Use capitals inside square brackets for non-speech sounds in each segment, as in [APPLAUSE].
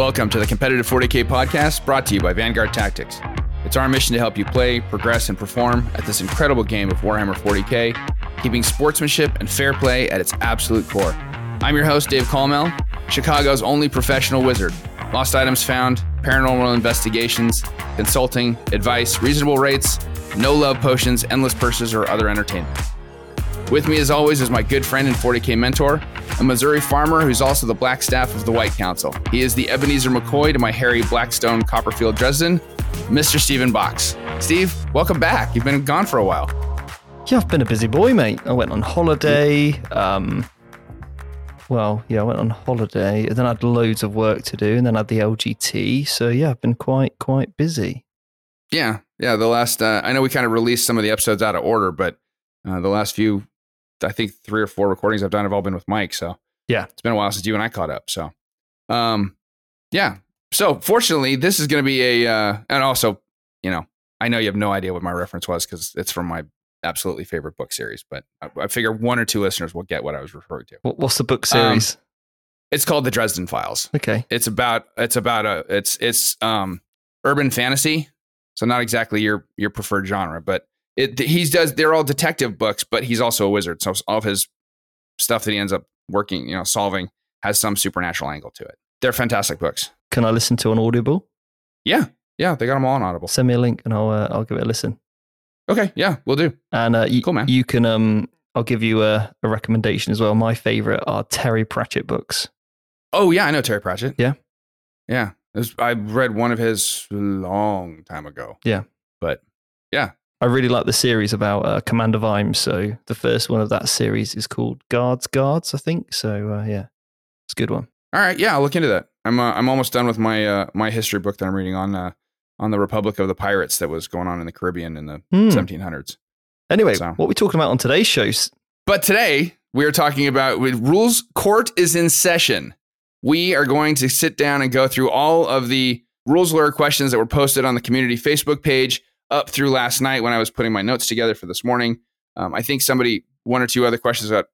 Welcome to the Competitive 40K podcast brought to you by Vanguard Tactics. It's our mission to help you play, progress, and perform at this incredible game of Warhammer 40K, keeping sportsmanship and fair play at its absolute core. I'm your host, Dave Colmel, Chicago's only professional wizard. Lost items found, paranormal investigations, consulting, advice, reasonable rates, no love potions, endless purses, or other entertainment. With me, as always, is my good friend and 40K mentor, a Missouri farmer who's also the black staff of the White Council. He is the Ebenezer McCoy to my Harry Blackstone Copperfield Dresden, Mr. Stephen Box. Steve, welcome back. You've been gone for a while. Yeah, I've been a busy boy, mate. I went on holiday. Um, well, yeah, I went on holiday, and then I had loads of work to do, and then I had the LGT. So yeah, I've been quite quite busy. Yeah, yeah. The last, uh, I know we kind of released some of the episodes out of order, but uh, the last few I think three or four recordings I've done have all been with Mike. So yeah, it's been a while since you and I caught up. So, um, yeah. So fortunately, this is going to be a, uh, and also, you know, I know you have no idea what my reference was because it's from my absolutely favorite book series, but I, I, figure one or two listeners will get what I was referring to. What's the book series? Um, it's called the Dresden Files. Okay. It's about, it's about a, it's, it's, um, urban fantasy. So not exactly your, your preferred genre, but it, he does they're all detective books, but he's also a wizard. So all of his stuff that he ends up working, you know, solving has some supernatural angle to it. They're fantastic books. Can I listen to an Audible? Yeah, yeah, they got them all on Audible. Send me a link and I'll uh, I'll give it a listen. Okay, yeah, we'll do. And uh, you, cool, man. You can um, I'll give you a, a recommendation as well. My favorite are Terry Pratchett books. Oh yeah, I know Terry Pratchett. Yeah, yeah. Was, I read one of his long time ago. Yeah, but yeah, I really like the series about uh, Commander Vimes. So the first one of that series is called Guards Guards, I think. So uh, yeah, it's a good one. All right, yeah, I'll look into that. I'm uh, I'm almost done with my uh, my history book that I'm reading on uh, on the Republic of the Pirates that was going on in the Caribbean in the mm. 1700s. Anyway, so. what are we talking about on today's shows? But today we are talking about rules. Court is in session. We are going to sit down and go through all of the rules lawyer questions that were posted on the community Facebook page up through last night when I was putting my notes together for this morning. Um, I think somebody, one or two other questions got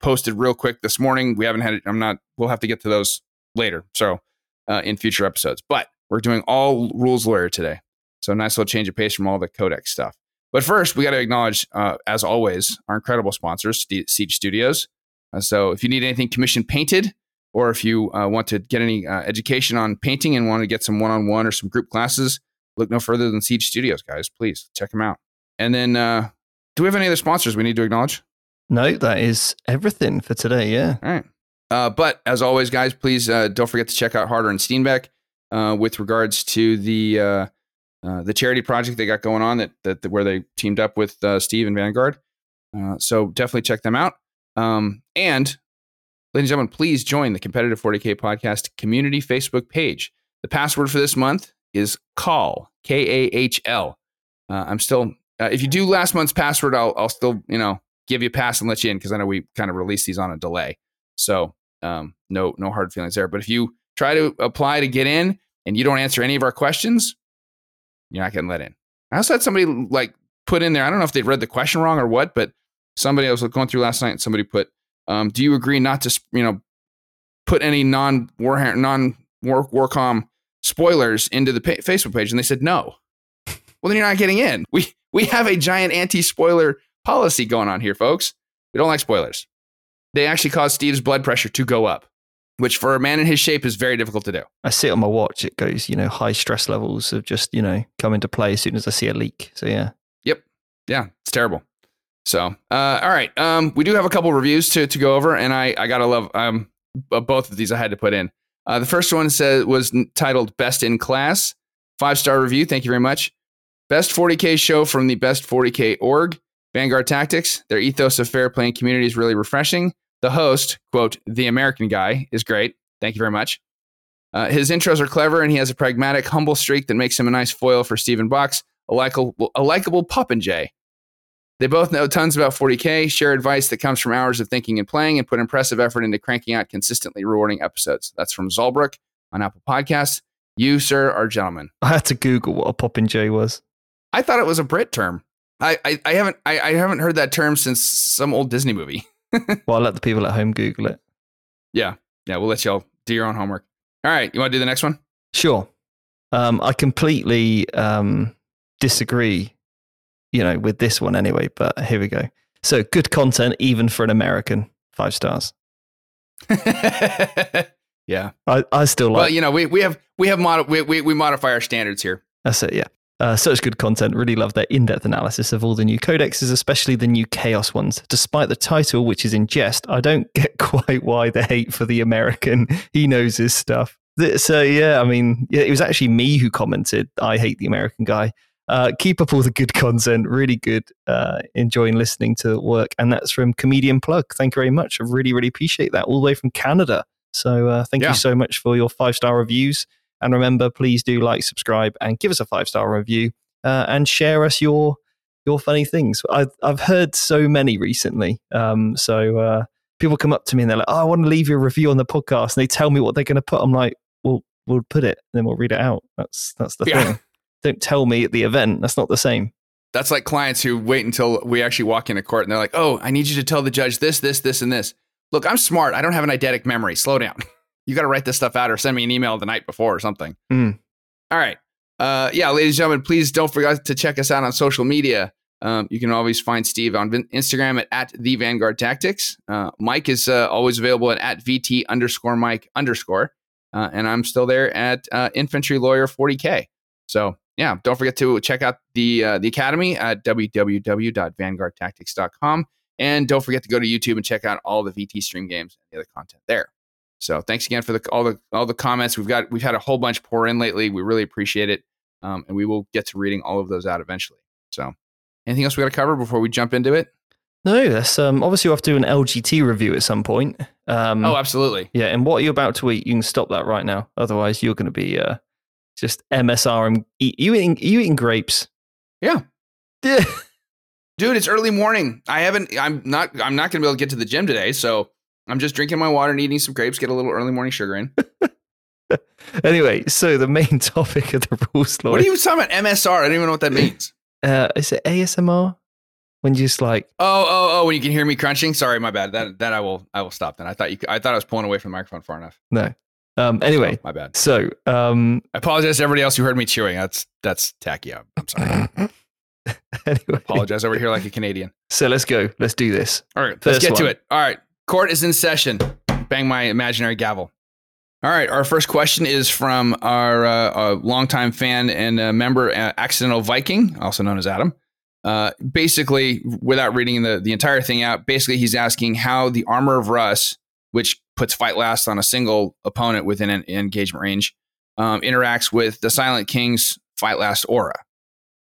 posted real quick this morning. We haven't had it. I'm not, we'll have to get to those later. So uh, in future episodes, but we're doing all rules lawyer today. So nice little change of pace from all the codex stuff. But first, we got to acknowledge, uh, as always, our incredible sponsors, Siege Studios. Uh, so if you need anything commissioned painted, or if you uh, want to get any uh, education on painting and want to get some one on one or some group classes, look no further than Siege Studios, guys. Please check them out. And then, uh, do we have any other sponsors we need to acknowledge? No, that is everything for today. Yeah. All right. Uh, but as always, guys, please uh, don't forget to check out Harder and Steenbeck uh, with regards to the uh, uh, the charity project they got going on that, that, that where they teamed up with uh, Steve and Vanguard. so definitely check them out. Um, and ladies and gentlemen, please join the Competitive 40K Podcast community Facebook page. The password for this month is call K A H L. Uh, I'm still. Uh, if you do last month's password, I'll I'll still you know give you a pass and let you in because I know we kind of release these on a delay. So um, no no hard feelings there. But if you try to apply to get in and you don't answer any of our questions, you're not getting let in. I also had somebody like put in there. I don't know if they read the question wrong or what, but somebody I was going through last night. And somebody put, um, "Do you agree not to you know put any non war non war Warcom spoilers into the pa- Facebook page, and they said no. well, then you're not getting in. We we have a giant anti-spoiler policy going on here, folks. We don't like spoilers. They actually cause Steve's blood pressure to go up, which for a man in his shape is very difficult to do. I see it on my watch. It goes, you know, high stress levels of just, you know, come into play as soon as I see a leak. So yeah. Yep. Yeah, it's terrible. So, uh, all right. Um, we do have a couple reviews to, to go over, and I, I gotta love um, both of these I had to put in. Uh, the first one says was titled "Best in Class." Five star review. Thank you very much. Best 40k show from the Best 40k org. Vanguard Tactics. Their ethos of fair play and community is really refreshing. The host, quote, the American guy, is great. Thank you very much. Uh, his intros are clever, and he has a pragmatic, humble streak that makes him a nice foil for Stephen Box, a likable, a likable Popinjay. They both know tons about 40K, share advice that comes from hours of thinking and playing, and put impressive effort into cranking out consistently rewarding episodes. That's from Zolbrook on Apple Podcasts. You, sir, are gentlemen. I had to Google what a Popinjay was. I thought it was a Brit term. I, I, I haven't I, I, haven't heard that term since some old Disney movie. [LAUGHS] well, I'll let the people at home Google it. Yeah. Yeah, we'll let y'all do your own homework. All right, you want to do the next one? Sure. Um, I completely um, disagree, you know, with this one anyway. But here we go. So good content, even for an American, five stars. [LAUGHS] yeah, I, I still like. well, you know, we, we have we have mod- we, we we modify our standards here. That's it, yeah. Uh, such good content. Really love their in depth analysis of all the new codexes, especially the new Chaos ones. Despite the title, which is in jest, I don't [LAUGHS] get quite why the hate for the American. [LAUGHS] He knows his stuff. So, yeah, I mean, yeah, it was actually me who commented, I hate the American guy. Uh, keep up all the good content. Really good. Uh, enjoying listening to work. And that's from Comedian Plug. Thank you very much. I really, really appreciate that. All the way from Canada. So, uh, thank Yeah. you so much for your five star reviews. And remember, please do like, subscribe, and give us a five star review, uh, and share us your your funny things. I've I've heard so many recently. Um, so uh, people come up to me and they're like, "Oh, I want to leave you a review on the podcast," and they tell me what they're going to put. I'm like, "Well, we'll put it, and then we'll read it out." That's that's the Yeah. thing. Don't tell me at the event. That's not the same. That's like clients who wait until we actually walk into court and they're like, "Oh, I need you to tell the judge this, this, this, and this." Look, I'm smart. I don't have an eidetic memory. Slow down. [LAUGHS] You got to write this stuff out or send me an email the night before or something. Mm. All right. Uh, yeah, ladies and gentlemen, please don't forget to check us out on social media. Um, you can always find Steve on Instagram at, at the Vanguard Tactics. Uh, Mike is uh, always available at, at VT underscore Mike underscore. Uh, and I'm still there at uh, Infantry Lawyer 40K. So yeah, don't forget to check out the uh, the academy at www.vanguardtactics.com, and don't forget to go to YouTube and check out all the VT stream games and the other content there. So thanks again for the all the all the comments we've got. We've had a whole bunch pour in lately. We really appreciate it, um, and we will get to reading all of those out eventually. So, anything else we got to cover before we jump into it? No, that's um, obviously we'll have to do an LGT review at some point. Um, oh, absolutely. yeah, and what are you're about to eat, you can stop that right now. Otherwise, you're going to be uh, just MSR and eat, you eating you eating grapes. Yeah. Yeah. Dude, it's early morning. I haven't. I'm not. I'm not going to be able to get to the gym today. So I'm just drinking my water and eating some grapes. Get a little early morning sugar in. [LAUGHS] Anyway, so the main [LAUGHS] topic of the rules law What are you talking about? MSR. I don't even know what that means. uh, is it ASMR? When you just like, Oh, oh, oh! When you can hear me crunching. Sorry, my bad. That that I will. I will stop. Then I thought you. I thought I was pulling away from the microphone far enough. no. Um, anyway, my bad. so um, I apologize to everybody else who heard me chewing. That's that's tacky. I'm, I'm sorry. [LAUGHS] anyway, apologize over here like a Canadian. so let's go. Let's do this. All right, let's get to it. All right, court is in session. Bang my imaginary gavel. All right, our first question is from our uh, uh, longtime fan and uh, member, uh, Accidental Viking, also known as Adam. Uh, basically, without reading the, the entire thing out, basically he's asking how the Armor of Russ, which puts fight last on a single opponent within an engagement range, um, interacts with the Silent King's fight last aura.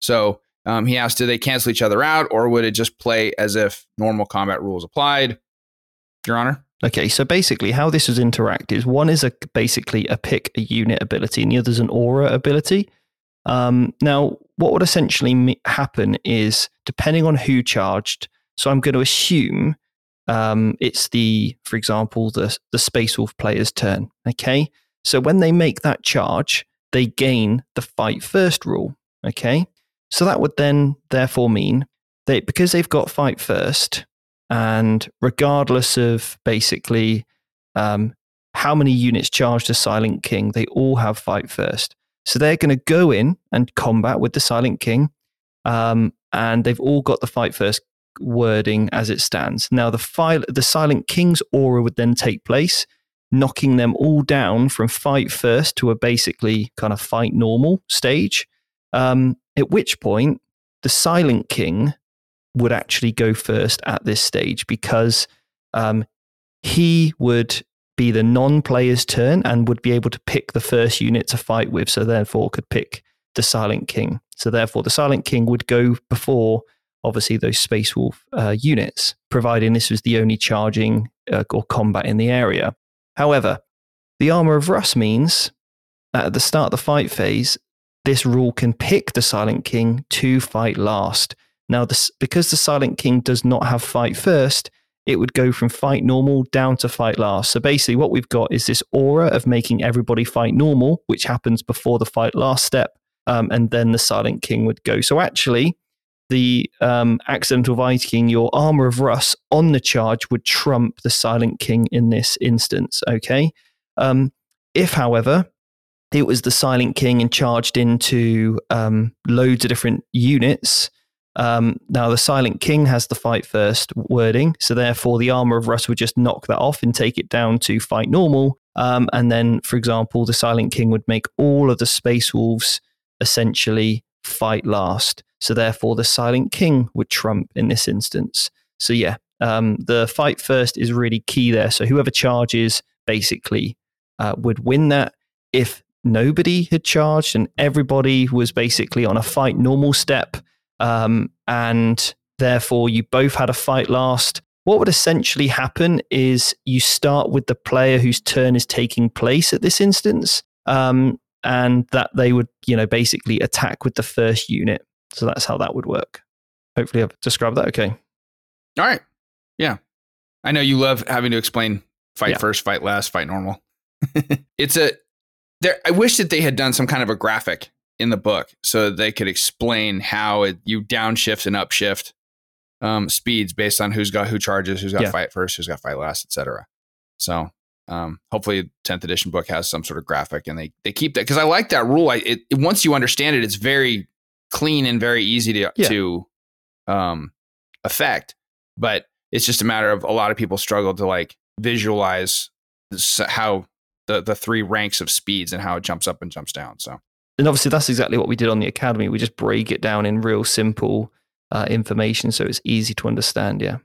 So um, he asked, do they cancel each other out, or would it just play as if normal combat rules applied? Your Honor. Okay, so basically, how this is interact is one is a basically a pick a unit ability, and the other is an aura ability. Um, now, what would essentially happen is depending on who charged. So I'm going to assume um, it's the, for example, the the Space Wolf player's turn. Okay, so when they make that charge, they gain the fight first rule. Okay, so that would then therefore mean they because they've got fight first, and regardless of basically um, how many units charged a Silent King, they all have fight first. So they're going to go in and combat with the Silent King, um, and they've all got the fight first wording as it stands. Now the fi- the Silent King's aura would then take place, knocking them all down from fight first to a basically kind of fight normal stage. Um, at which point, the Silent King would actually go first at this stage because um, he would be the non-player's turn and would be able to pick the first unit to fight with. So therefore, could pick the Silent King. So therefore, the Silent King would go before obviously those Space Wolf uh, units, providing this was the only charging uh, or combat in the area. However, the Armor of Russ means that at the start of the fight phase, this rule can pick the Silent King to fight last. Now, this, because the Silent King does not have fight first, it would go from fight normal down to fight last. So basically, what we've got is this aura of making everybody fight normal, which happens before the fight last step, um, and then the Silent King would go. So actually, the um, accidental Viking, your armor of Russ on the charge would trump the Silent King in this instance. Okay. Um, If, however, it was the Silent King and charged into um, loads of different units. Um, now, the Silent King has the fight first wording, so therefore the armor of Russ would just knock that off and take it down to fight normal. Um, and then, for example, the Silent King would make all of the Space Wolves essentially fight last. So therefore, the Silent King would trump in this instance. So yeah, um, the fight first is really key there. So whoever charges basically uh, would win that. If nobody had charged and everybody was basically on a fight normal step, um, and therefore you both had a fight last, what would essentially happen is you start with the player whose turn is taking place at this instance, um, and that they would, you know, basically attack with the first unit. So that's how that would work. Hopefully, I've described that okay. All right. Yeah. I know you love having to explain fight yeah. first, fight last, fight normal. [LAUGHS] it's a there I wish that they had done some kind of a graphic in the book so they could explain how it, you downshift and upshift um, speeds based on who's got who charges, who's got yeah. fight first, who's got fight last, etc. So um, hopefully, 10th edition book has some sort of graphic, and they they keep that because I like that rule. I it, once you understand it, it's very clean and very easy to yeah. to um, affect. But it's just a matter of a lot of people struggle to like visualize how the the three ranks of speeds and how it jumps up and jumps down. So, and obviously that's exactly what we did on the academy. We just break it down in real simple uh, information, so it's easy to understand. Yeah.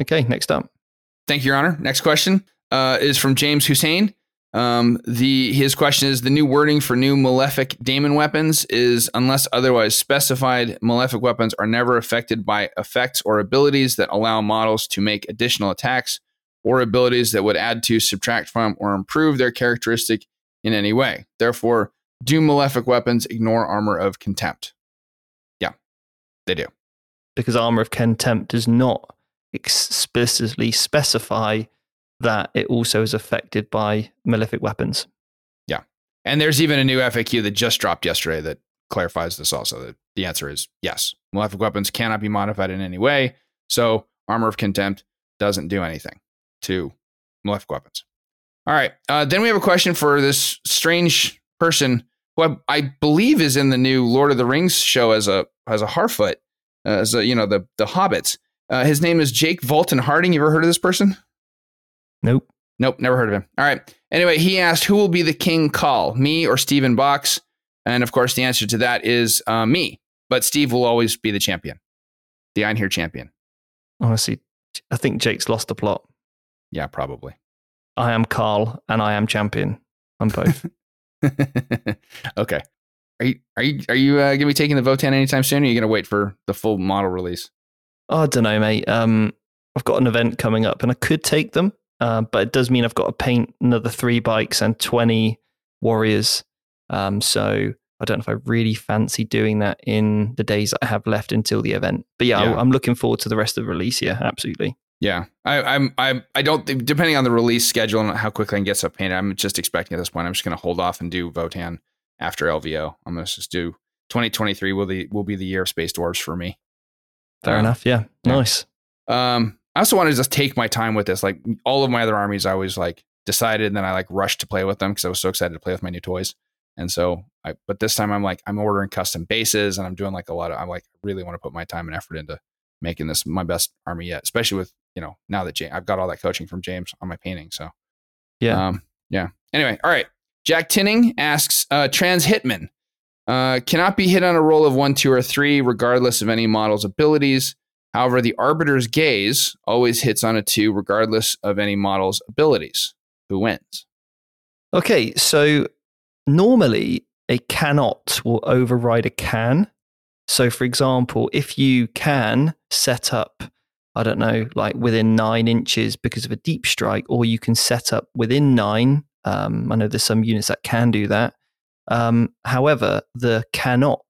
Okay. Next up. Thank you, Your Honor. Next question uh, is from James Hussein. Um, the his question is the new wording for new malefic daemon weapons is unless otherwise specified, malefic weapons are never affected by effects or abilities that allow models to make additional attacks or abilities that would add to, subtract from, or improve their characteristic in any way. Therefore, do malefic weapons ignore armor of contempt? Yeah, they do. Because armor of contempt does not explicitly specify that it also is affected by malefic weapons. Yeah. And there's even a new FAQ that just dropped yesterday that clarifies this also. That the answer is yes. Malefic weapons cannot be modified in any way. So armor of contempt doesn't do anything to malefic weapons. All right. Uh, then we have a question for this strange person who I, I, believe is in the new Lord of the Rings show as a as a Harfoot, uh, as a, you know the the hobbits. Uh, his name is Jake Volton Harding. You ever heard of this person? Nope. Nope, never heard of him. All right. Anyway, he asked, who will be the king Kahl, me or Stephen Box? And of course, the answer to that is uh, me. But Steve will always be the champion, the Einhyr champion. Honestly, I think Jake's lost the plot. Yeah, probably. I am Kahl, and I am champion. I'm both. [LAUGHS] okay. Are you are you are you uh, gonna be taking the Votann anytime soon? Or are you gonna wait for the full model release? Oh, I don't know, mate. Um, I've got an event coming up, and I could take them. Uh, but it does mean I've got to paint another three bikes and 20 warriors. Um, so I don't know if I really fancy doing that in the days I have left until the event. But yeah, yeah. I'm looking forward to the rest of the release. Yeah, absolutely. Yeah, I, I'm. I. I don't. Think, depending on the release schedule and how quickly I can get stuff painted, I'm just expecting at this point. I'm just going to hold off and do Votann after LVO. I'm going to just do 2023 will the will be the year of Space Dwarves for me. Fair um, enough. Yeah. yeah. Nice. Um, I also wanted to just take my time with this. Like all of my other armies, I always like decided, and then I like rushed to play with them because I was so excited to play with my new toys. And so I, but this time I'm like, I'm ordering custom bases and I'm doing like a lot of, I'm like, I really want to put my time and effort into making this my best army yet, especially with, you know, now that James, I've got all that coaching from James on my painting. So, yeah. Um, yeah. Anyway. All right. Jack Tinning asks, uh, transhuman, uh, cannot be hit on a roll of one, two, or three, regardless of any model's abilities. However, the arbiter's gaze always hits on a two, regardless of any model's abilities. Who wins? Okay, so normally a cannot will override a can. So, for example, if you can set up, I don't know, like within nine inches because of a deep strike, or you can set up within nine. Um, I know there's some units that can do that. Um, however, the cannot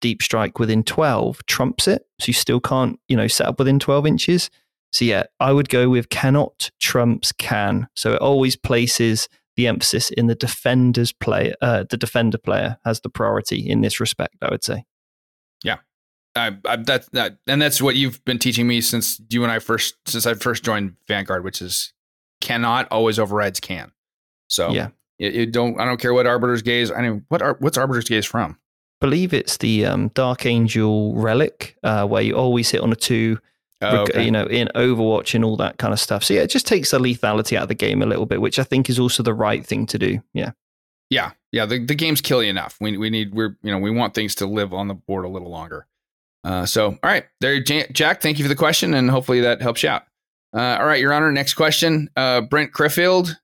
deep strike within 12 trumps it. So you still can't, you know, set up within 12 inches. So yeah, I would go with cannot trumps can. So it always places the emphasis in the defender's play. Uh, the defender player has the priority in this respect. I would say. Yeah, I, I, that that and that's what you've been teaching me since you and I first since I first joined Vanguard, which is cannot always overrides can. So yeah, You, you don't. I don't care what Arbiter's Gaze. I mean, what are what's Arbiter's Gaze from? Believe it's the um, Dark Angel relic uh, where you always hit on a two. Oh, okay. You know, in Overwatch and all that kind of stuff. So yeah, it just takes the lethality out of the game a little bit, which I think is also the right thing to do. Yeah. Yeah, yeah. The, the game's killing enough. We we need we're you know we want things to live on the board a little longer. Uh, so all right, there, Jack. Thank you for the question, and hopefully that helps you out. Uh, all right, Your Honor. Next question. Uh, Brent Criffield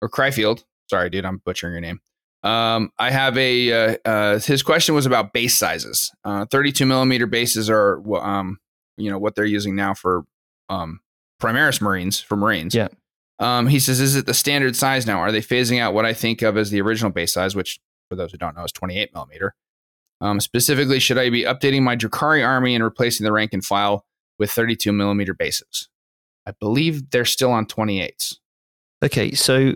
or Cryfield. Sorry, dude, I'm butchering your name. Um, I have a uh, uh, his question was about base sizes. Uh, 32 millimeter bases are um you know what they're using now for um Primaris Marines for Marines. Yeah. Um, he says, is it the standard size now? Are they phasing out what I think of as the original base size, which for those who don't know is 28 millimeter? Um, specifically, should I be updating my Drukhari army and replacing the rank and file with 32 millimeter bases? I believe they're still on 28s. Okay, so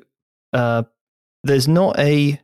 uh, there's not a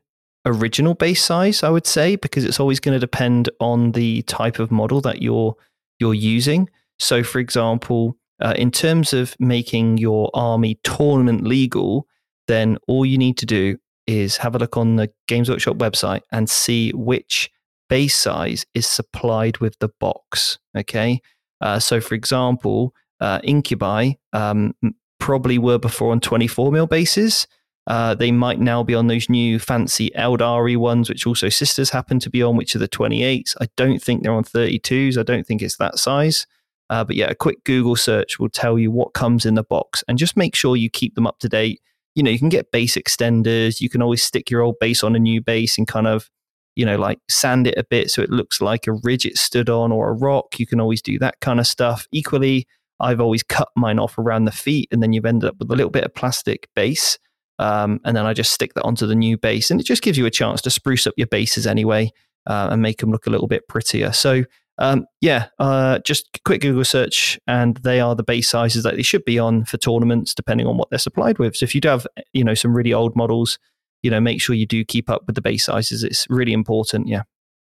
original base size, I would say, because it's always going to depend on the type of model that you're you're using. So, for example, uh, in terms of making your army tournament legal, then all you need to do is have a look on the Games Workshop website and see which base size is supplied with the box. Okay, uh, so for example, uh, Incubi um, probably were before on 24 mil bases. Uh, they might now be on those new fancy Aeldari ones, which also Sisters happen to be on, which are the 28s. I don't think they're on 32s. I don't think it's that size. Uh, but yeah, a quick Google search will tell you what comes in the box and just make sure you keep them up to date. You know, you can get base extenders. You can always stick your old base on a new base and kind of, you know, like sand it a bit so it looks like a ridge it stood on or a rock. You can always do that kind of stuff. Equally, I've always cut mine off around the feet and then you've ended up with a little bit of plastic base. Um, and then I just stick that onto the new base, and it just gives you a chance to spruce up your bases anyway uh, and make them look a little bit prettier. So, um, yeah, uh, just quick Google search, and they are the base sizes that they should be on for tournaments, depending on what they're supplied with. So, if you do have, you know, some really old models, you know, make sure you do keep up with the base sizes. It's really important. Yeah.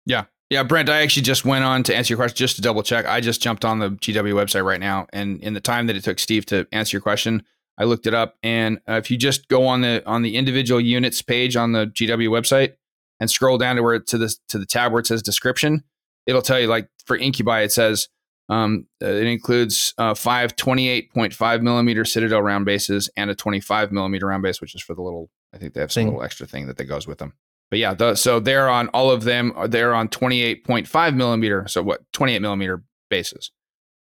Yeah. Yeah, Brent, I actually just went on to answer your question just to double check. I just jumped on the GW website right now. And in the time that it took Steve to answer your question, I looked it up. And uh, if you just go on the on the individual units page on the GW website and scroll down to where to the to the tab where it says description, it'll tell you like for Incubi, it says um, uh, it includes uh, five 28.5 millimeter Citadel round bases and a 25 millimeter round base, which is for the little, I think they have some Thing. little extra thing that that goes with them. But yeah, the, so they're on all of them. They're on 28.5 millimeter. So what, 28 millimeter bases.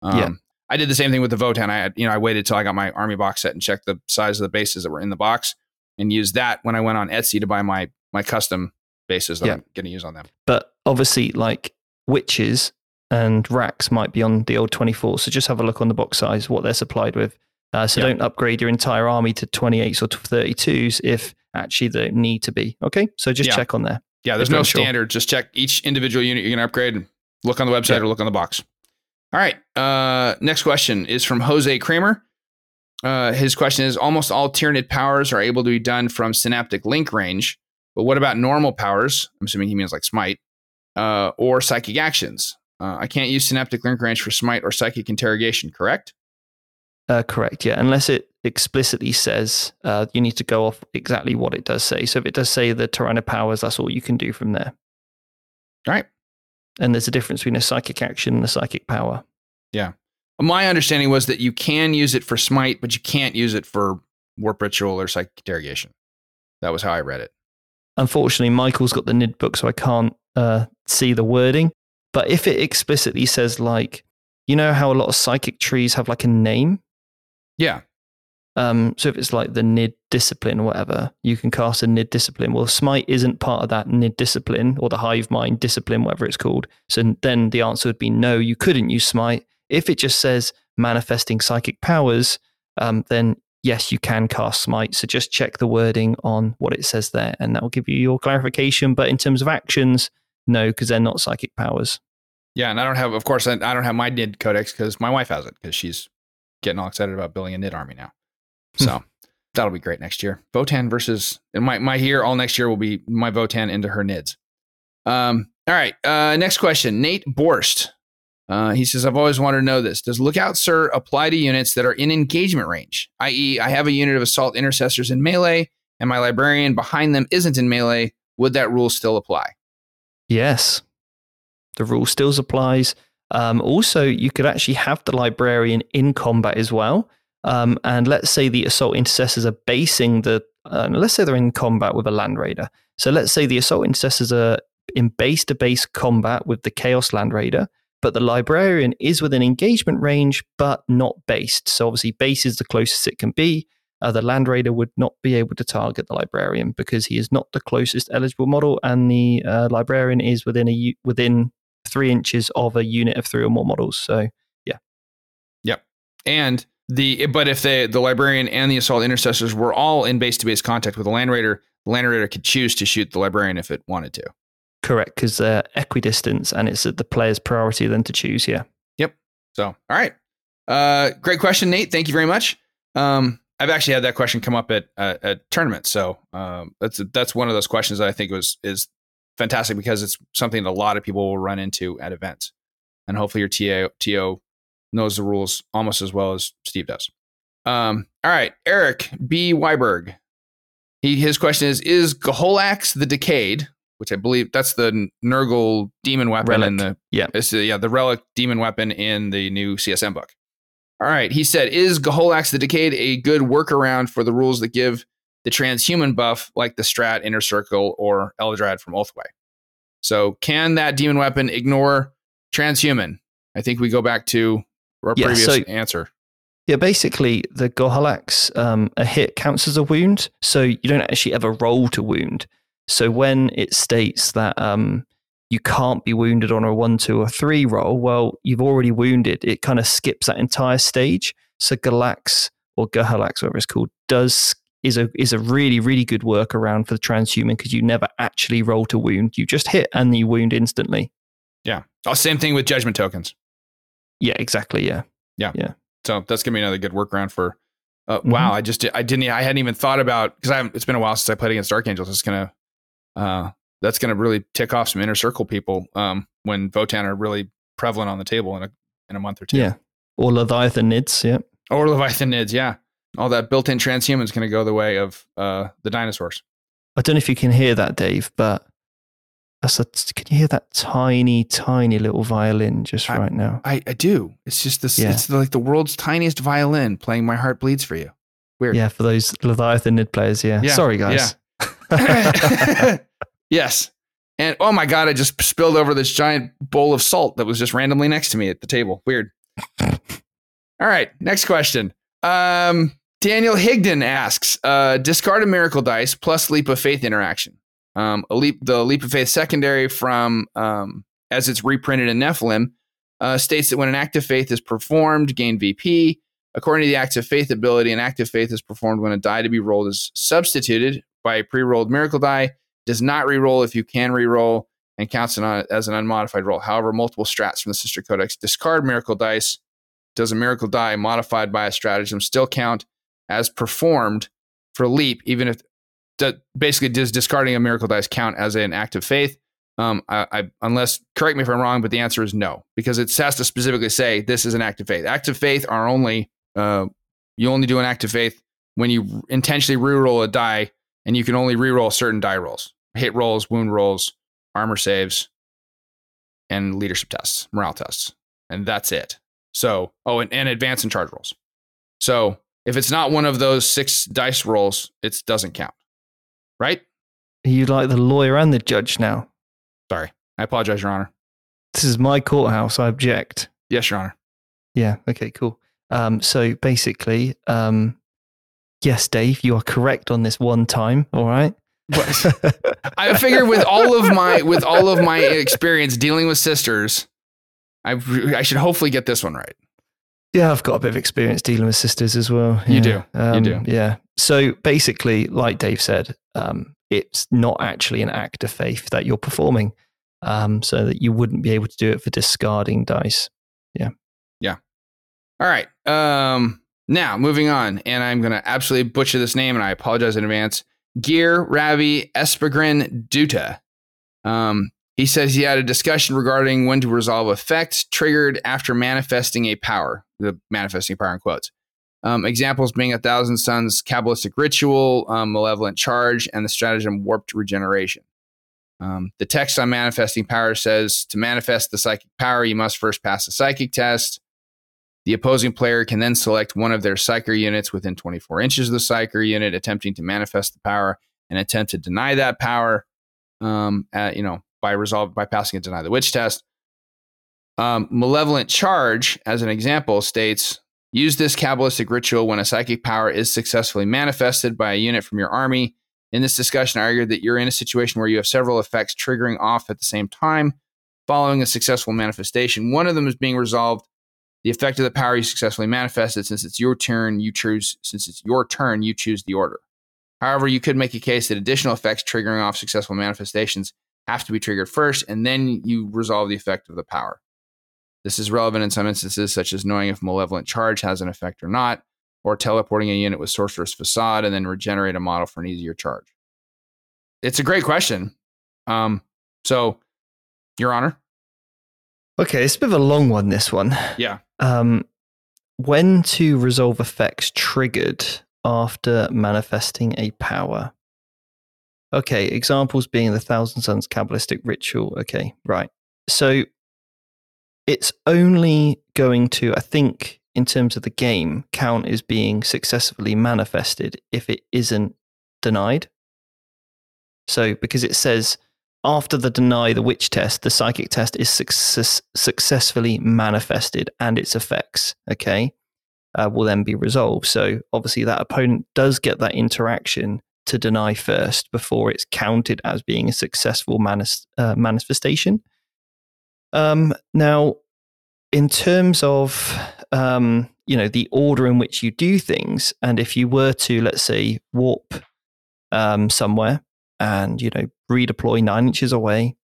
Um, Yeah. I did the same thing with the Votann. I had, you know, I waited till I got my army box set and checked the size of the bases that were in the box and used that when I went on Etsy to buy my my custom bases that Yeah. I'm going to use on them. But obviously, like Wyches and Wracks might be on the old 24. So just have a look on the box size, what they're supplied with. Uh, so Yeah. don't upgrade your entire army to 28s or 32s if actually they need to be. Okay. So just Yeah. check on there. Yeah, there's no sure. standard. Just check each individual unit you're going to upgrade. Look on the website or look on the box. All right. Uh, next question is from Jose Kramer. Uh, his question is almost all Tyranid powers are able to be done from synaptic link range, but what about normal powers? I'm assuming he means like smite uh, or psychic actions. Uh, I can't use synaptic link range for smite or psychic interrogation, correct? Uh, correct. Yeah. Unless it explicitly says uh, you need to go off exactly what it does say. So if it does say the Tyranid powers, that's all you can do from there. All right. And there's a difference between a psychic action and a psychic power. Yeah. My understanding was that you can use it for smite, but you can't use it for warp ritual or psychic interrogation. That was how I read it. Unfortunately, Michael's got the NID book, so I can't uh, see the wording. But if it explicitly says, like, you know how a lot of psychic trees have like a name? Yeah. Um, so if it's like the NID discipline or whatever, you can cast a NID discipline. Well, Smite isn't part of that NID discipline or the Hive Mind discipline, whatever it's called. So then the answer would be no, you couldn't use Smite. If it just says manifesting psychic powers, um, then yes, you can cast Smite. So just check the wording on what it says there, and that will give you your clarification. But in terms of actions, no, because they're not psychic powers. Yeah, and I don't have, of course, I, I don't have my NID codex because my wife has it because she's getting all excited about building a NID army now. So that'll be great next year. Votann versus and my my year all next year will be my Votann into her NIDs. Um, all right. Uh, next question, Nate Borst. Uh, he says, I've always wanted to know this. Does Lookout Sir apply to units that are in engagement range? I.e., I have a unit of assault intercessors in melee and my librarian behind them isn't in melee, would that rule still apply? Yes, the rule still applies. Um, also, you could actually have the librarian in combat as well. Um, and let's say the assault intercessors are basing the, uh, let's say they're in combat with a land raider. So let's say the assault intercessors are in base to base combat with the chaos land raider, but the librarian is within engagement range, but not based. So obviously, base is the closest it can be. Uh, the land raider would not be able to target the librarian because he is not the closest eligible model, and the uh, librarian is within a within three inches of a unit of three or more models. So yeah, yep. And the but if the the librarian and the assault intercessors were all in base to base contact with the land raider, the land raider could choose to shoot the librarian if it wanted to. Correct, because they're equidistant and it's at the player's priority then to choose. Yeah. Yep. So, all right. Uh, great question, Nate. Thank you very much. Um, I've actually had that question come up at uh, at tournaments, so um, that's that's one of those questions that I think was is fantastic because it's something that a lot of people will run into at events, and hopefully your TA, TO knows the rules almost as well as Steve does. Um, all right, Eric B. Weiberg. He his question is: Is Gaholax the Decayed, which I believe that's the Nurgle demon weapon relic. in the yeah, it's the, yeah the relic demon weapon in the new CSM book? All right, he said, is Gaholax the Decayed a good workaround for the rules that give the transhuman buff, like the Strat, Inner Circle, or Eldrad from Oathway? So, can that demon weapon ignore transhuman? I think we go back to our Yeah, previous so- answer. yeah. Basically, the Gohalax um, a hit counts as a wound, so you don't actually ever roll to wound. So when it states that um, you can't be wounded on a one, two, or three roll, well, you've already wounded. It kind of skips that entire stage. So Galax or Gohalax, whatever it's called, does is a is a really really good workaround for the transhuman because you never actually roll to wound. You just hit and you wound instantly. Yeah. Oh, same thing with judgment tokens. Yeah, exactly. Yeah. Yeah. Yeah. So that's gonna be another good workaround for. Uh, Mhm. Wow, I just I didn't I hadn't even thought about because I haven't, it's been a while since I played against Dark Angels. It's gonna uh, that's gonna really tick off some inner circle people um, when Votan are really prevalent on the table in a in a month or two. Yeah. Or Leviathan Nids. Yeah. or Leviathan Nids. Yeah, all that built-in transhuman is gonna go the way of uh, the dinosaurs. I don't know if you can hear that, Dave, but that's a, can you hear that tiny, tiny little violin just I- right now? I, I do. It's just this. Yeah. It's like the world's tiniest violin playing "My Heart Bleeds for You." Weird. Yeah, for those Leviathan Nid players. Yeah. Yeah, Sorry, guys. [LAUGHS] [LAUGHS] yes. And oh my god, I just spilled over this giant bowl of salt that was just randomly next to me at the table. Weird. [LAUGHS] All right, next question. Um, Daniel Higdon asks, uh, discard a miracle dice plus leap of faith interaction. Um, leap, the leap of faith secondary from um, as it's reprinted in Nephilim uh, states that when an act of faith is performed, gain VP. According to the act of faith ability, an act of faith is performed when a die to be rolled is substituted by a pre-rolled miracle die. Does not re-roll if you can re-roll and counts as an unmodified roll. However, multiple strats from the Sister Codex discard miracle dice. Does a miracle die modified by a stratagem still count as performed for leap, even if basically does discarding a miracle dice count as an act of faith? Um, I, I, unless correct me if I'm wrong, but the answer is no because it has to specifically say this is an act of faith. Acts of faith are only uh, you only do an act of faith when you intentionally re-roll a die, and you can only re-roll certain die rolls, hit rolls, wound rolls, armor saves, and leadership tests, morale tests, and that's it. So, oh, and, and advance and charge rolls. So, if it's not one of those six dice rolls, it doesn't count, right? You like the lawyer and the judge now? Sorry, I apologize, Your Honor. This is my courthouse. I object. Yes, Your Honor. Yeah. Okay. Cool. Um, so basically, um, yes, Dave, you are correct on this one time. All right. [LAUGHS] I figure with all of my with all of my experience dealing with sisters, I I should hopefully get this one right. Yeah, I've got a bit of experience dealing with sisters as well. You Yeah. do. You Um, do. Yeah. So basically, like Dave said, um, it's not actually an act of faith that you're performing, um, so that you wouldn't be able to do it for discarding dice. Yeah. Yeah. All right. Um, now moving on, and I'm gonna absolutely butcher this name, and I apologize in advance. Gear Ravi Espagrin Duta. Um, he says he had a discussion regarding when to resolve effects triggered after manifesting a power. The manifesting power in quotes. Um, examples being a Thousand Sons Cabalistic Ritual, um, Malevolent Charge, and the stratagem Warped Regeneration. Um, the text on manifesting power says to manifest the psychic power, you must first pass a psychic test. The opposing player can then select one of their psyker units within 24 inches of the psyker unit, attempting to manifest the power and attempt to deny that power. Um, at, you know, by resolve by passing a deny the witch test. Um, malevolent charge, as an example, states use this Cabalistic ritual when a psychic power is successfully manifested by a unit from your army in this discussion, I argued that you're in a situation where you have several effects triggering off at the same time following a successful manifestation. One of them is being resolved. The effect of the power you successfully manifested, since it's your turn, you choose, since it's your turn, you choose the order. However, you could make a case that additional effects triggering off successful manifestations have to be triggered first, and then you resolve the effect of the power. This is relevant in some instances, such as knowing if malevolent charge has an effect or not, or teleporting a unit with sorcerer's Facade and then regenerate a model for an easier charge? It's a great question. Um, so, Your Honor. Okay, it's a bit of a long one, this one. Yeah. Um, when to resolve effects triggered after manifesting a power. Okay, examples being the Thousand Sons Cabalistic Ritual. Okay, right. So it's only going to, I think, in terms of the game count as being successfully manifested if it isn't denied. So, because it says after the deny the witch test, the psychic test is success- successfully manifested and its effects, okay, uh, will then be resolved. So, obviously, that opponent does get that interaction to deny first before it's counted as being a successful manis- uh, manifestation. Um, now, in terms of um, you know the order in which you do things, and if you were to let's say warp um, somewhere and you know redeploy nine inches away,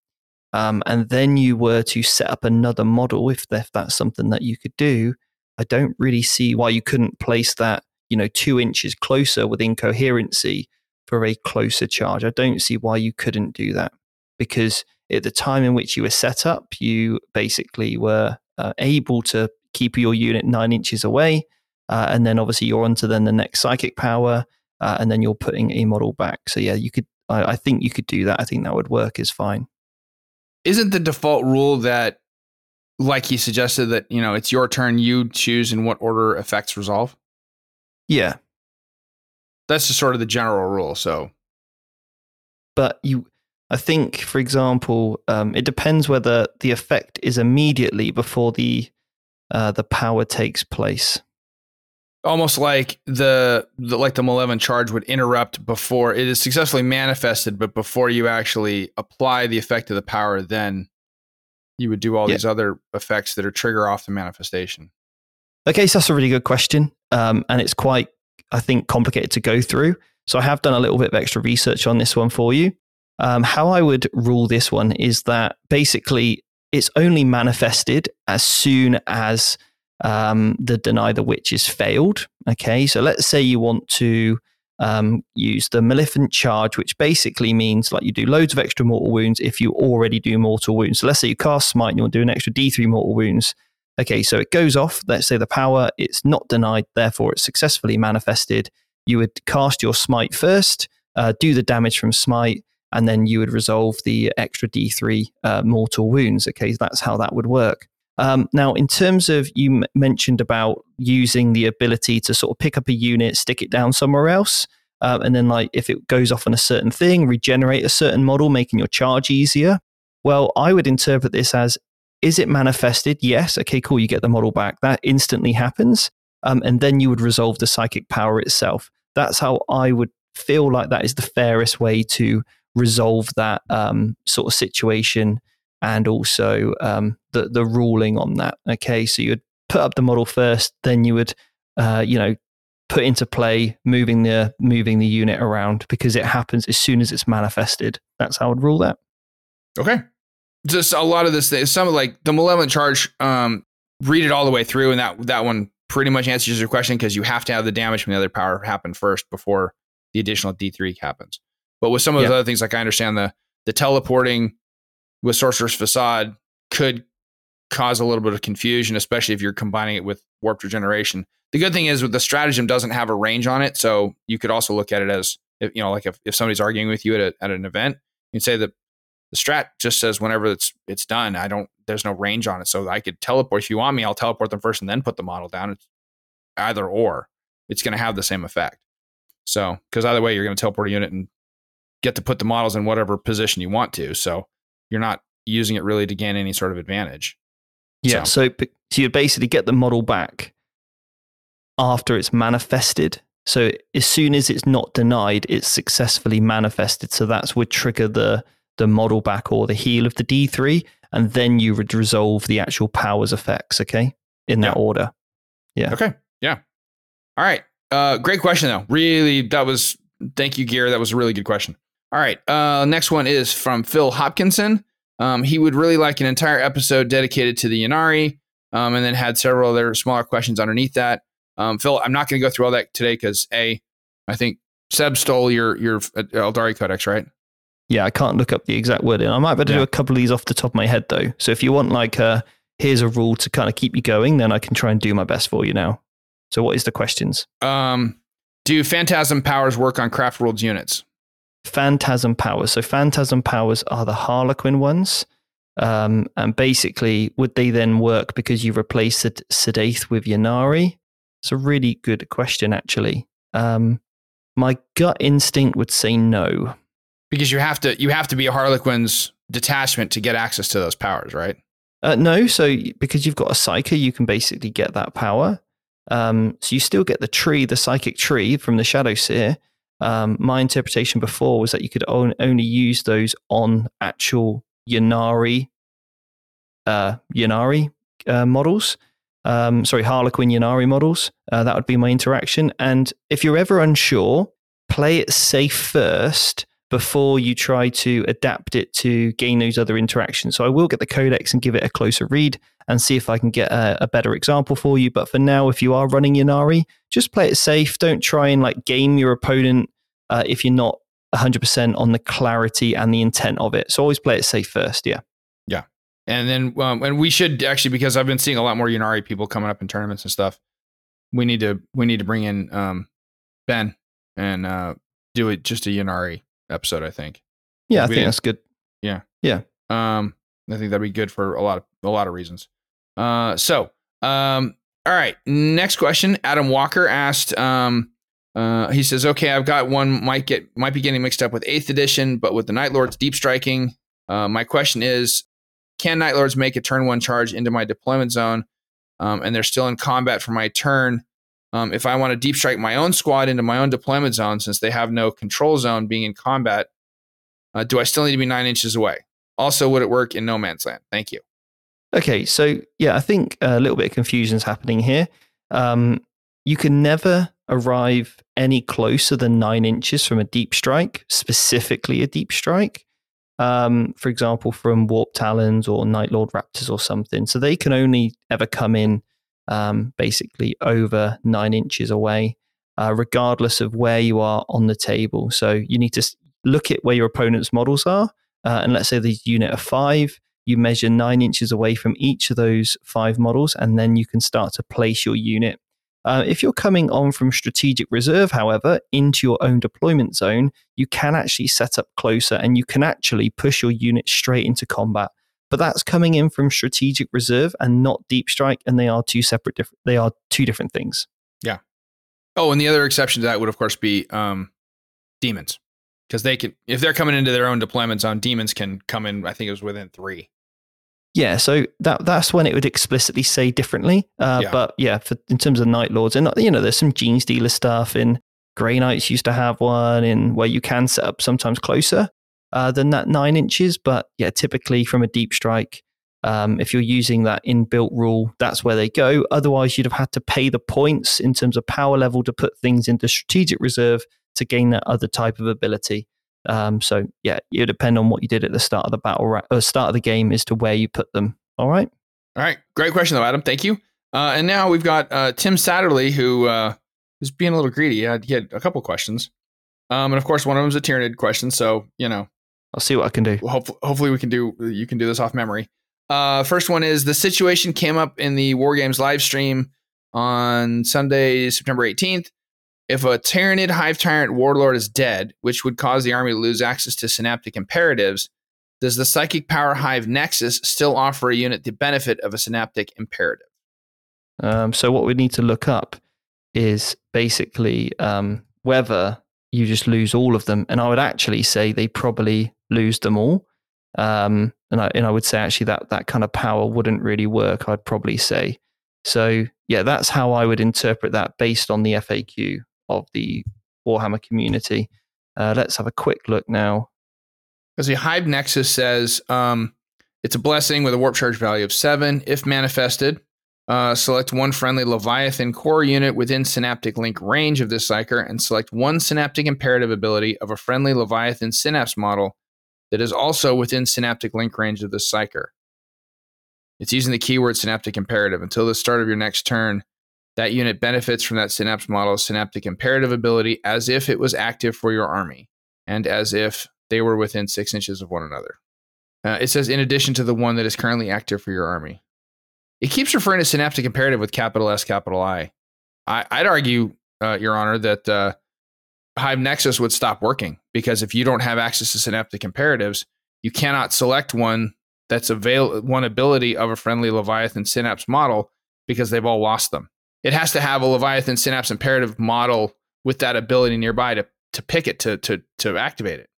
um, and then you were to set up another model, if, if that's something that you could do, I don't really see why you couldn't place that you know two inches closer with incoherency for a closer charge. I don't see why you couldn't do that because at the time in which you were set up, you basically were uh, able to keep your unit nine inches away. Uh, and then obviously you're onto then the next psychic power, uh, and then you're putting a model back. So yeah, you could. I, I, think you could do that. I think that would work. Is fine. Isn't the default rule that, like he suggested, that you know it's your turn, you choose in what order effects resolve? Yeah, that's just sort of the general rule. So, but you I think, for example, um, it depends whether the effect is immediately before the uh, the power takes place. Almost like the, the like the malevolent charge would interrupt before it is successfully manifested, but before you actually apply the effect of the power, then you would do all yeah. these other effects that are trigger off the manifestation. Okay, so that's a really good question, um, and it's quite, I think, complicated to go through. So I have done a little bit of extra research on this one for you. Um, how I would rule this one is that basically it's only manifested as soon as um, the deny the witch is failed. Okay, so let's say you want to um, use the maleficent charge, which basically means like you do loads of extra mortal wounds if you already do mortal wounds. So let's say you cast smite and you want to do an extra D3 mortal wounds. Okay, so it goes off. Let's say the power, it's not denied, therefore it's successfully manifested. You would cast your smite first, uh, do the damage from smite, and then you would resolve the extra D3 uh, mortal wounds. Okay, that's how that would work. Um, now, in terms of you m- mentioned about using the ability to sort of pick up a unit, stick it down somewhere else, uh, and then like if it goes off on a certain thing, regenerate a certain model, making your charge easier. Well, I would interpret this as: is it manifested? Yes. Okay, cool. You get the model back. That instantly happens, um, and then you would resolve the psychic power itself. That's how I would feel like that is the fairest way to resolve that um, sort of situation and also um, the the ruling on that. Okay, so you would put up the model first, then you would uh, you know put into play moving the moving the unit around because it happens as soon as it's manifested. That's how I would rule that. Okay, just a lot of this thing. Some of like the malevolent charge. Um, read it all the way through, and that that one pretty much answers your question because you have to have the damage from the other power happen first before the additional D three happens. But with some of those other things, like I understand the the teleporting with Sorcerer's Facade could cause a little bit of confusion, especially if you're combining it with warped regeneration. The good thing is with the stratagem doesn't have a range on it, so you could also look at it as if, you know, like if, if somebody's arguing with you at, a, at an event, you can say that the strat just says whenever it's it's done. I don't there's no range on it, so I could teleport if you want me. I'll teleport them first and then put the model down. It's either or. It's going to have the same effect. So because either way, you're going to teleport a unit and get to put the models in whatever position you want to. So you're not using it really to gain any sort of advantage. Yeah. So, so, so you basically get the model back after it's manifested. So as soon as it's not denied, it's successfully manifested. So that's would trigger the the model back or the heal of the D3, and then you would resolve the actual powers effects. Okay, in that yeah. order. Yeah. Okay. Yeah. All right. Uh, great question though. Really, that was. Thank you, Gear. That was a really good question. All right. Uh, next one is from Phil Hopkinson. Um, he would really like an entire episode dedicated to the Ynnari, um, and then had several other smaller questions underneath that. Um, Phil, I'm not going to go through all that today because a, I think Seb stole your your uh, Aeldari Codex, right? Yeah, I can't look up the exact wording. I might be able to yeah. do a couple of these off the top of my head though. So if you want like a here's a rule to kind of keep you going, then I can try and do my best for you now. So what is the questions? Um, do phantasm powers work on craft worlds units? Phantasm powers. So phantasm powers are the Harlequin ones. Um, and basically, would they then work because you replaced Saedath with Ynnari? It's a really good question, actually. Um, my gut instinct would say no. Because you have to you have to be a Harlequin's detachment to get access to those powers, right? Uh, no, so because you've got a psyker, you can basically get that power. Um, so you still get the tree, the psychic tree from the Shadowseer, um, my interpretation before was that you could only use those on actual Ynnari, uh, Ynnari uh, models. Um, sorry, Harlequin Ynnari models. Uh, that would be my interaction. And if you're ever unsure, play it safe first before you try to adapt it to gain those other interactions. So I will get the codex and give it a closer read and see if I can get a, a better example for you. But for now, if you are running Ynnari, just play it safe. Don't try and like game your opponent uh, if you're not 100% on the clarity and the intent of it. So always play it safe first. Yeah. Yeah. And then, um, and we should actually, because I've been seeing a lot more Ynnari people coming up in tournaments and stuff. We need to, we need to bring in um, Ben and uh, do it just a Ynnari episode. I think. Yeah, I think that's good. Yeah. Yeah. Um, I think that'd be good for a lot of a lot of reasons. Uh, so, um, all right. Next question. Adam Walker asked, um, uh, he says, "Okay, I've got one. Might get might be getting mixed up with Eighth Edition, but with the Night Lords deep striking. Uh, my question is, can Night Lords make a turn one charge into my deployment zone, um, and they're still in combat for my turn? Um, if I want to deep strike my own squad into my own deployment zone, since they have no control zone being in combat, uh, do I still need to be nine inches away? Also, would it work in no man's land? Thank you." Okay, so yeah, I think a little bit of confusion is happening here. Um, you can never arrive any closer than nine inches from a deep strike, specifically a deep strike. Um, for example, from Warp Talons or Night Lord Raptors or something. So they can only ever come in um, basically over nine inches away, uh, regardless of where you are on the table. So you need to look at where your opponent's models are. Uh, and let's say the unit of five, you measure nine inches away from each of those five models, and then you can start to place your unit uh, if you're coming on from strategic reserve, however, into your own deployment zone, you can actually set up closer and you can actually push your unit straight into combat. But that's coming in from strategic reserve and not deep strike, and they are two separate different. They are two different things. Yeah. Oh, and the other exception to that would, of course, be um, demons, because they can, if they're coming into their own deployment zone, demons can come in. I think it was within three. Yeah, so that that's when it would explicitly say differently. Uh, yeah. But yeah, for, in terms of Night Lords, and you know, there's some Genestealer stuff in Grey Knights used to have one in where you can set up sometimes closer uh, than that nine inches. But yeah, typically from a deep strike, um, if you're using that inbuilt rule, that's where they go. Otherwise, you'd have had to pay the points in terms of power level to put things into strategic reserve to gain that other type of ability. Um, so yeah, it would depend on what you did at the start of the battle or uh, start of the game as to where you put them. All right. All right. Great question though, Adam. Thank you. Uh, and now we've got uh, Tim Satterley who uh, is being a little greedy. He had, he had a couple questions. Um, and of course, one of them is a Tyranid question. So you know, I'll see what I can do. Hopefully, hopefully we can do. You can do this off memory. Uh, first one is the situation came up in the War Games live stream on Sunday, September 18th. If a Tyranid Hive Tyrant Warlord is dead, which would cause the army to lose access to Synaptic Imperatives, does the Psychic Power Hive Nexus still offer a unit the benefit of a Synaptic Imperative? Um, so what we need to look up is basically um, whether you just lose all of them, and I would actually say they probably lose them all. Um, and I and I would say actually that that kind of power wouldn't really work. I'd probably say. So yeah, that's how I would interpret that based on the FAQ of the Warhammer community. Uh, let's have a quick look now. Because the Hive Nexus says um, it's a blessing with a warp charge value of seven. If manifested, uh, select one friendly Leviathan core unit within Synaptic Link range of this Psyker and select one Synaptic Imperative ability of a friendly Leviathan Synapse model that is also within Synaptic Link range of this Psyker. It's using the keyword Synaptic Imperative. Until the start of your next turn, that unit benefits from that Synapse model's Synaptic Imperative ability as if it was active for your army and as if they were within six inches of one another. Uh, it says, in addition to the one that is currently active for your army. It keeps referring to Synaptic Imperative with capital S, capital I. I would argue, uh, Your Honor, that uh, Hive Nexus would stop working because if you don't have access to Synaptic Imperatives, you cannot select one that's avail one ability of a friendly Leviathan Synapse model because they've all lost them it has to have a Leviathan Synapse imperative model with that ability nearby to to pick it to to to activate it.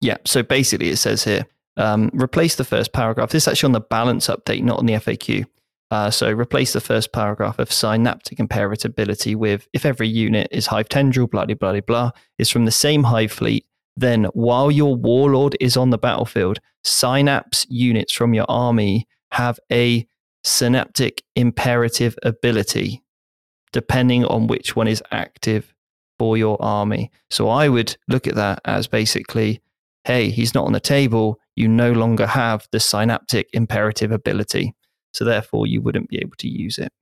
Yeah. So basically, it says here um, replace the first paragraph. This is actually on the balance update, not on the FAQ. Uh, so replace the first paragraph of synaptic imperative ability with if every unit is hive tendril, blah blah blah blah, is from the same hive fleet. Then, while your warlord is on the battlefield, synapse units from your army have a synaptic imperative ability depending on which one is active for your army. So I would look at that as basically, hey, he's not on the table. You no longer have the synaptic imperative ability. So therefore, you wouldn't be able to use it.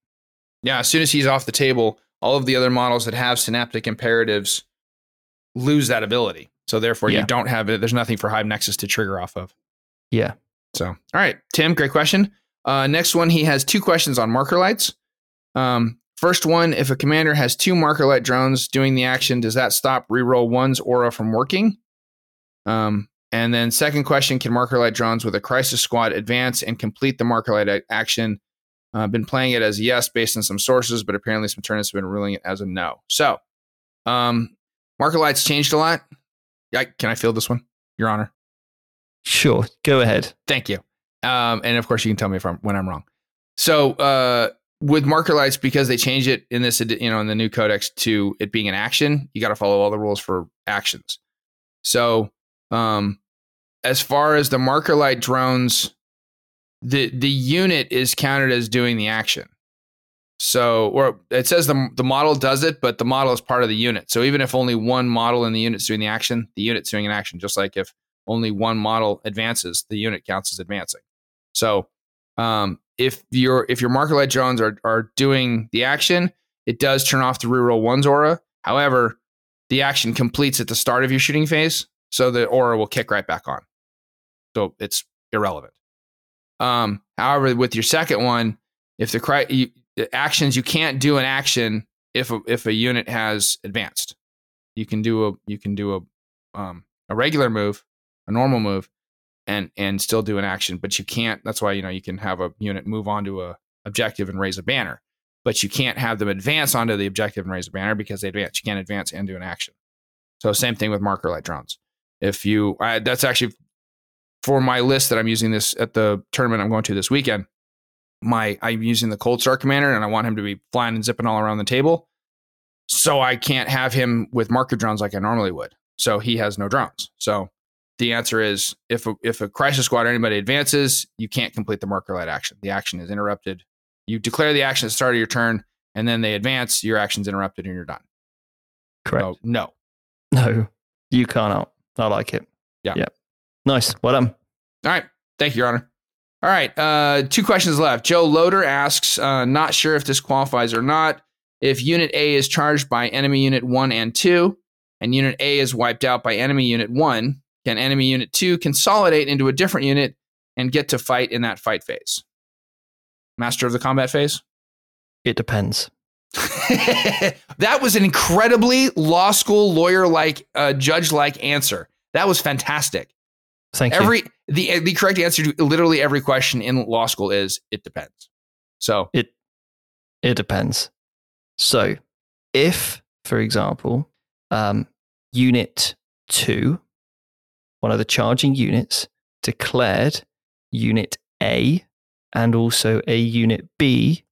Yeah, as soon as he's off the table, all of the other models that have synaptic imperatives lose that ability. So therefore, yeah. you don't have it. There's nothing for Hive Nexus to trigger off of. Yeah. So, all right, Tim, great question. Uh, next one, he has two questions on marker lights. Um, First one, if a commander has two marker light drones doing the action, does that stop reroll one's aura from working? Um, and then second question, can marker light drones with a crisis squad advance and complete the marker light action? I've uh, been playing it as a yes based on some sources, but apparently some tournaments have been ruling it as a no. So, um, marker lights changed a lot. I, can I field this one, Your Honor? Sure, go ahead. Thank you. Um, and of course, you can tell me if I'm when I'm wrong. So, uh, with marker lights because they changed it in this you know in the new codex to it being an action you got to follow all the rules for actions so um as far as the marker light drones the the unit is counted as doing the action so or it says the the model does it but the model is part of the unit so even if only one model in the unit is doing the action the unit's doing an action just like if only one model advances the unit counts as advancing so um if your if your marker light drones are are doing the action, it does turn off the reroll one's aura. However, the action completes at the start of your shooting phase, so the aura will kick right back on. So it's irrelevant. Um, however, with your second one, if the, cri- you, actions you can't do an action if a, if a unit has advanced, you can do a you can do a um, a regular move, a normal move, and and still do an action but you can't that's why you know you can have a unit move onto a objective and raise a banner but you can't have them advance onto the objective and raise a banner because they advance. You can't advance and do an action. So same thing with marker light drones if you I, that's actually for my list that i'm using this at the tournament i'm going to this weekend my i'm using the Coldstar commander and i want him to be flying and zipping all around the table so i can't have him with marker drones like i normally would so he has no drones so the answer is if a, if a crisis squad or anybody advances, you can't complete the marker light action. The action is interrupted. You declare the action at the start of your turn, and then they advance. Your action's interrupted, and you're done. Correct. So, no. No, you can't. I like it. Yeah. Yeah. Nice. Well done. All right. Thank you, Your Honor. All right. Uh, two questions left. Joe Loader asks, uh, not sure if this qualifies or not. If Unit A is charged by enemy Unit 1 and 2, and Unit A is wiped out by enemy Unit 1, can enemy unit 2 consolidate into a different unit and get to fight in that fight phase? Master of the combat phase? It depends. [LAUGHS] that was an incredibly law school lawyer like, uh, judge like answer. That was fantastic. Thank every you. the the correct answer to literally every question in law school is it depends. So it it depends. So if, for example, um, Unit Two, one of the charging units, declared Unit A and also a Unit B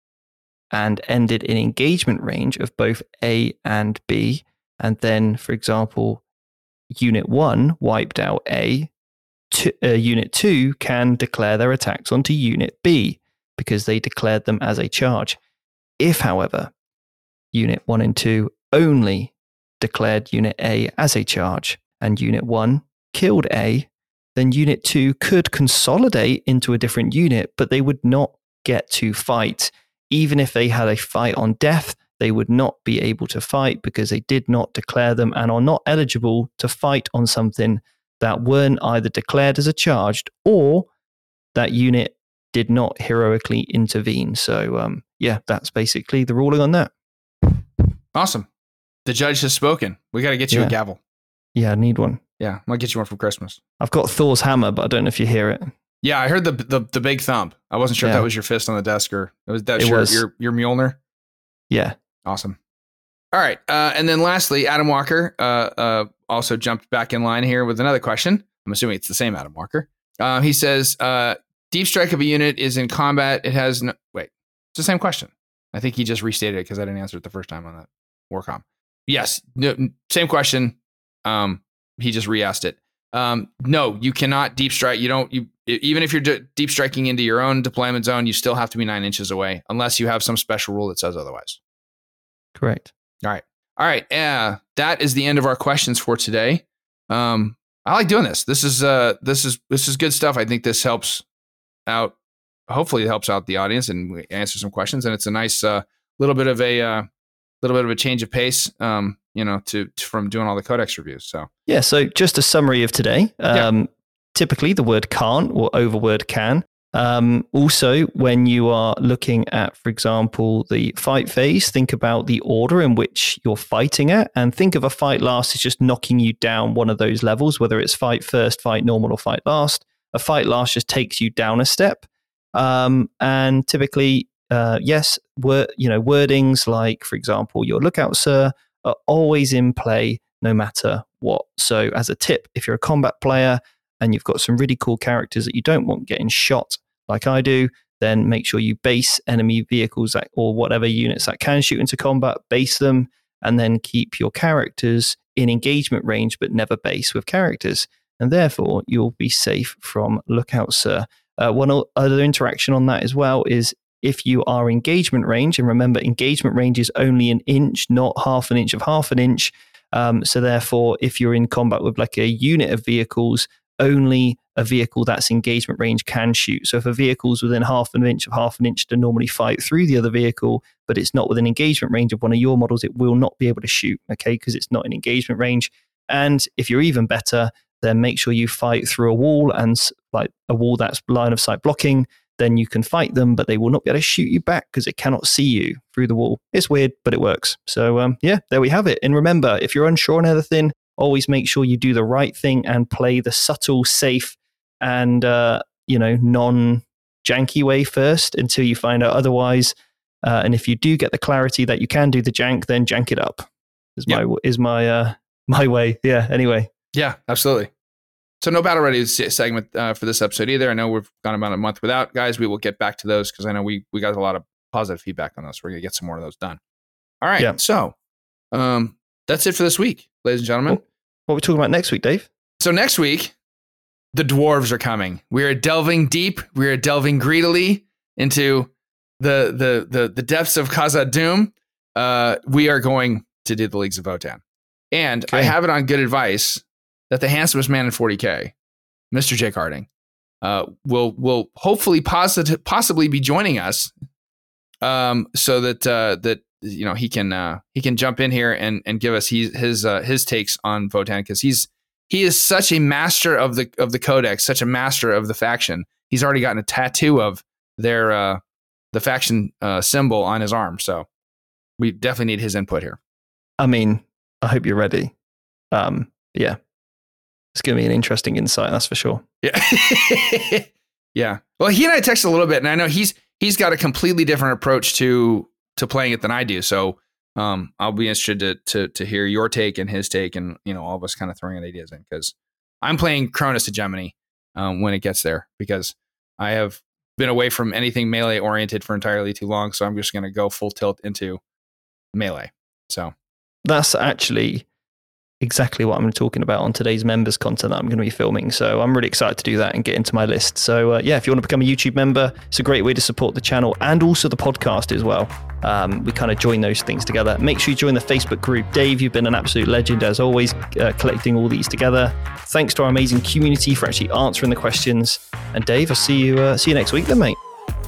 and ended in engagement range of both A and B, and then, for example, Unit 1 wiped out A, uh, Unit 2 can declare their attacks onto Unit B because they declared them as a charge. If, however, Unit 1 and 2 only declared Unit A as a charge and Unit 1 killed A, then Unit 2 could consolidate into a different unit, but they would not get to fight even if they had a fight on death, they would not be able to fight because they did not declare them and are not eligible to fight on something that weren't either declared as a charged or that unit did not heroically intervene. So, um, yeah, that's basically the ruling on that. Awesome. The judge has spoken. We got to get you Yeah. a gavel. Yeah, I need one. Yeah, I might get you one for Christmas. I've got Thor's hammer, but I don't know if you hear it. Yeah, I heard the the, the big thump. I wasn't sure if that was your fist on the desk or it was that It your, was. your your Mjolnir. Yeah. Awesome. All right, uh, and then lastly, Adam Walker uh, uh, also jumped back in line here with another question. I'm assuming it's the same Adam Walker. Uh, he says, uh, "Deep strike of a unit is in combat. It has no wait. It's the same question. I think he just restated it because I didn't answer it the first time on that Warcom. Yes, no, same question. Um, he just re-asked it. Um, no, you cannot deep strike. You don't. You even if you're de- deep striking into your own deployment zone, you still have to be nine inches away, unless you have some special rule that says otherwise. Correct. All right. All right. Yeah, that is the end of our questions for today. Um, I like doing this. This is uh this is this is good stuff. I think this helps out. Hopefully, it helps out the audience and we answer some questions. And it's a nice uh, little bit of a uh, little bit of a change of pace. Um, you know, to, to from doing all the codex reviews. So Yeah, so just a summary of today. Yeah. Um, Typically, the word can't or overword can. Um, also, when you are looking at, for example, the fight phase, think about the order in which you're fighting at, and think of a fight last as just knocking you down one of those levels, whether it's fight first, fight normal, or fight last. A fight last just takes you down a step. Um, and typically, uh, yes, word, you know, wordings like, for example, your lookout, sir, are always in play no matter what. So, as a tip, if you're a combat player and you've got some really cool characters that you don't want getting shot, like I do, then make sure you base enemy vehicles that, or whatever units that can shoot into combat, base them, and then keep your characters in engagement range, but never base with characters. And therefore, you'll be safe from lookout, sir. Uh, one other interaction on that as well is if you are engagement range, and remember, engagement range is only an inch, not half an inch of half an inch. Um, so therefore, if you're in combat with like a unit of vehicles, only a vehicle that's engagement range can shoot. So if a vehicle's within half an inch of half an inch to normally fight through the other vehicle, but it's not within engagement range of one of your models, it will not be able to shoot, okay, because it's not in engagement range. And if you're even better, then make sure you fight through a wall and like a wall that's line of sight blocking. Then you can fight them, but they will not be able to shoot you back because it cannot see you through the wall. It's weird, but it works. So um, yeah, there we have it. And remember, if you're unsure on anything, always make sure you do the right thing and play the subtle, safe, and uh, you know non janky way first until you find out otherwise. Uh, and if you do get the clarity that you can do the jank, then jank it up. Is my is my uh, my way. Yeah. Anyway. Yeah, absolutely. So no battle ready segment uh, for this episode either. I know we've gone about a month without, guys. We will get back to those because I know we we got a lot of positive feedback on those. We're gonna get some more of those done. All right. Yeah. So um, that's it for this week, ladies and gentlemen. What are we talking about next week, Dave? So next week, the dwarves are coming. We are delving deep. We are delving greedily into the the the the depths of Khazad Doom. Uh, we are going to do the leagues of Votann, and I have it on good advice that the handsomest man in 40k, Mr. Jake Harding, uh, will will hopefully posit- possibly be joining us, um, so that uh, that you know he can uh, he can jump in here and and give us his his uh, his takes on Votann because he's he is such a master of the of the codex, such a master of the faction. he's already gotten a tattoo of their uh, the faction uh, symbol on his arm. So we definitely need his input here. I mean, I hope you're ready. Um, yeah, it's going to be an interesting insight, that's for sure. Yeah, [LAUGHS] yeah. Well, he and I text a little bit, and I know he's he's got a completely different approach to to playing it than I do. So um, I'll be interested to to to hear your take and his take, and you know all of us kind of throwing ideas in because I'm playing Kronus Hegemony um, when it gets there because I have been away from anything melee oriented for entirely too long. So I'm just going to go full tilt into melee. So that's actually exactly what I'm talking about on today's members content that I'm going to be filming. So I'm really excited to do that and get into my list. So uh, yeah, if you want to become a YouTube member, it's a great way to support the channel and also the podcast as well. Um, we kind of join those things together. Make sure you join the Facebook group. Dave, you've been an absolute legend as always, uh, collecting all these together. Thanks to our amazing community for actually answering the questions. And Dave, I'll see you uh, see you next week then, mate.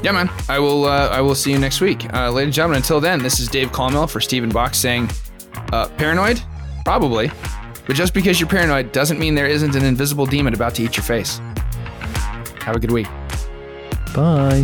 Yeah, man. I will. Uh, I will see you next week, uh, ladies and gentlemen. Until then, this is Dave Colmill for Stephen Box saying, uh, "Paranoid." Probably. But just because you're paranoid doesn't mean there isn't an invisible demon about to eat your face. Have a good week. Bye.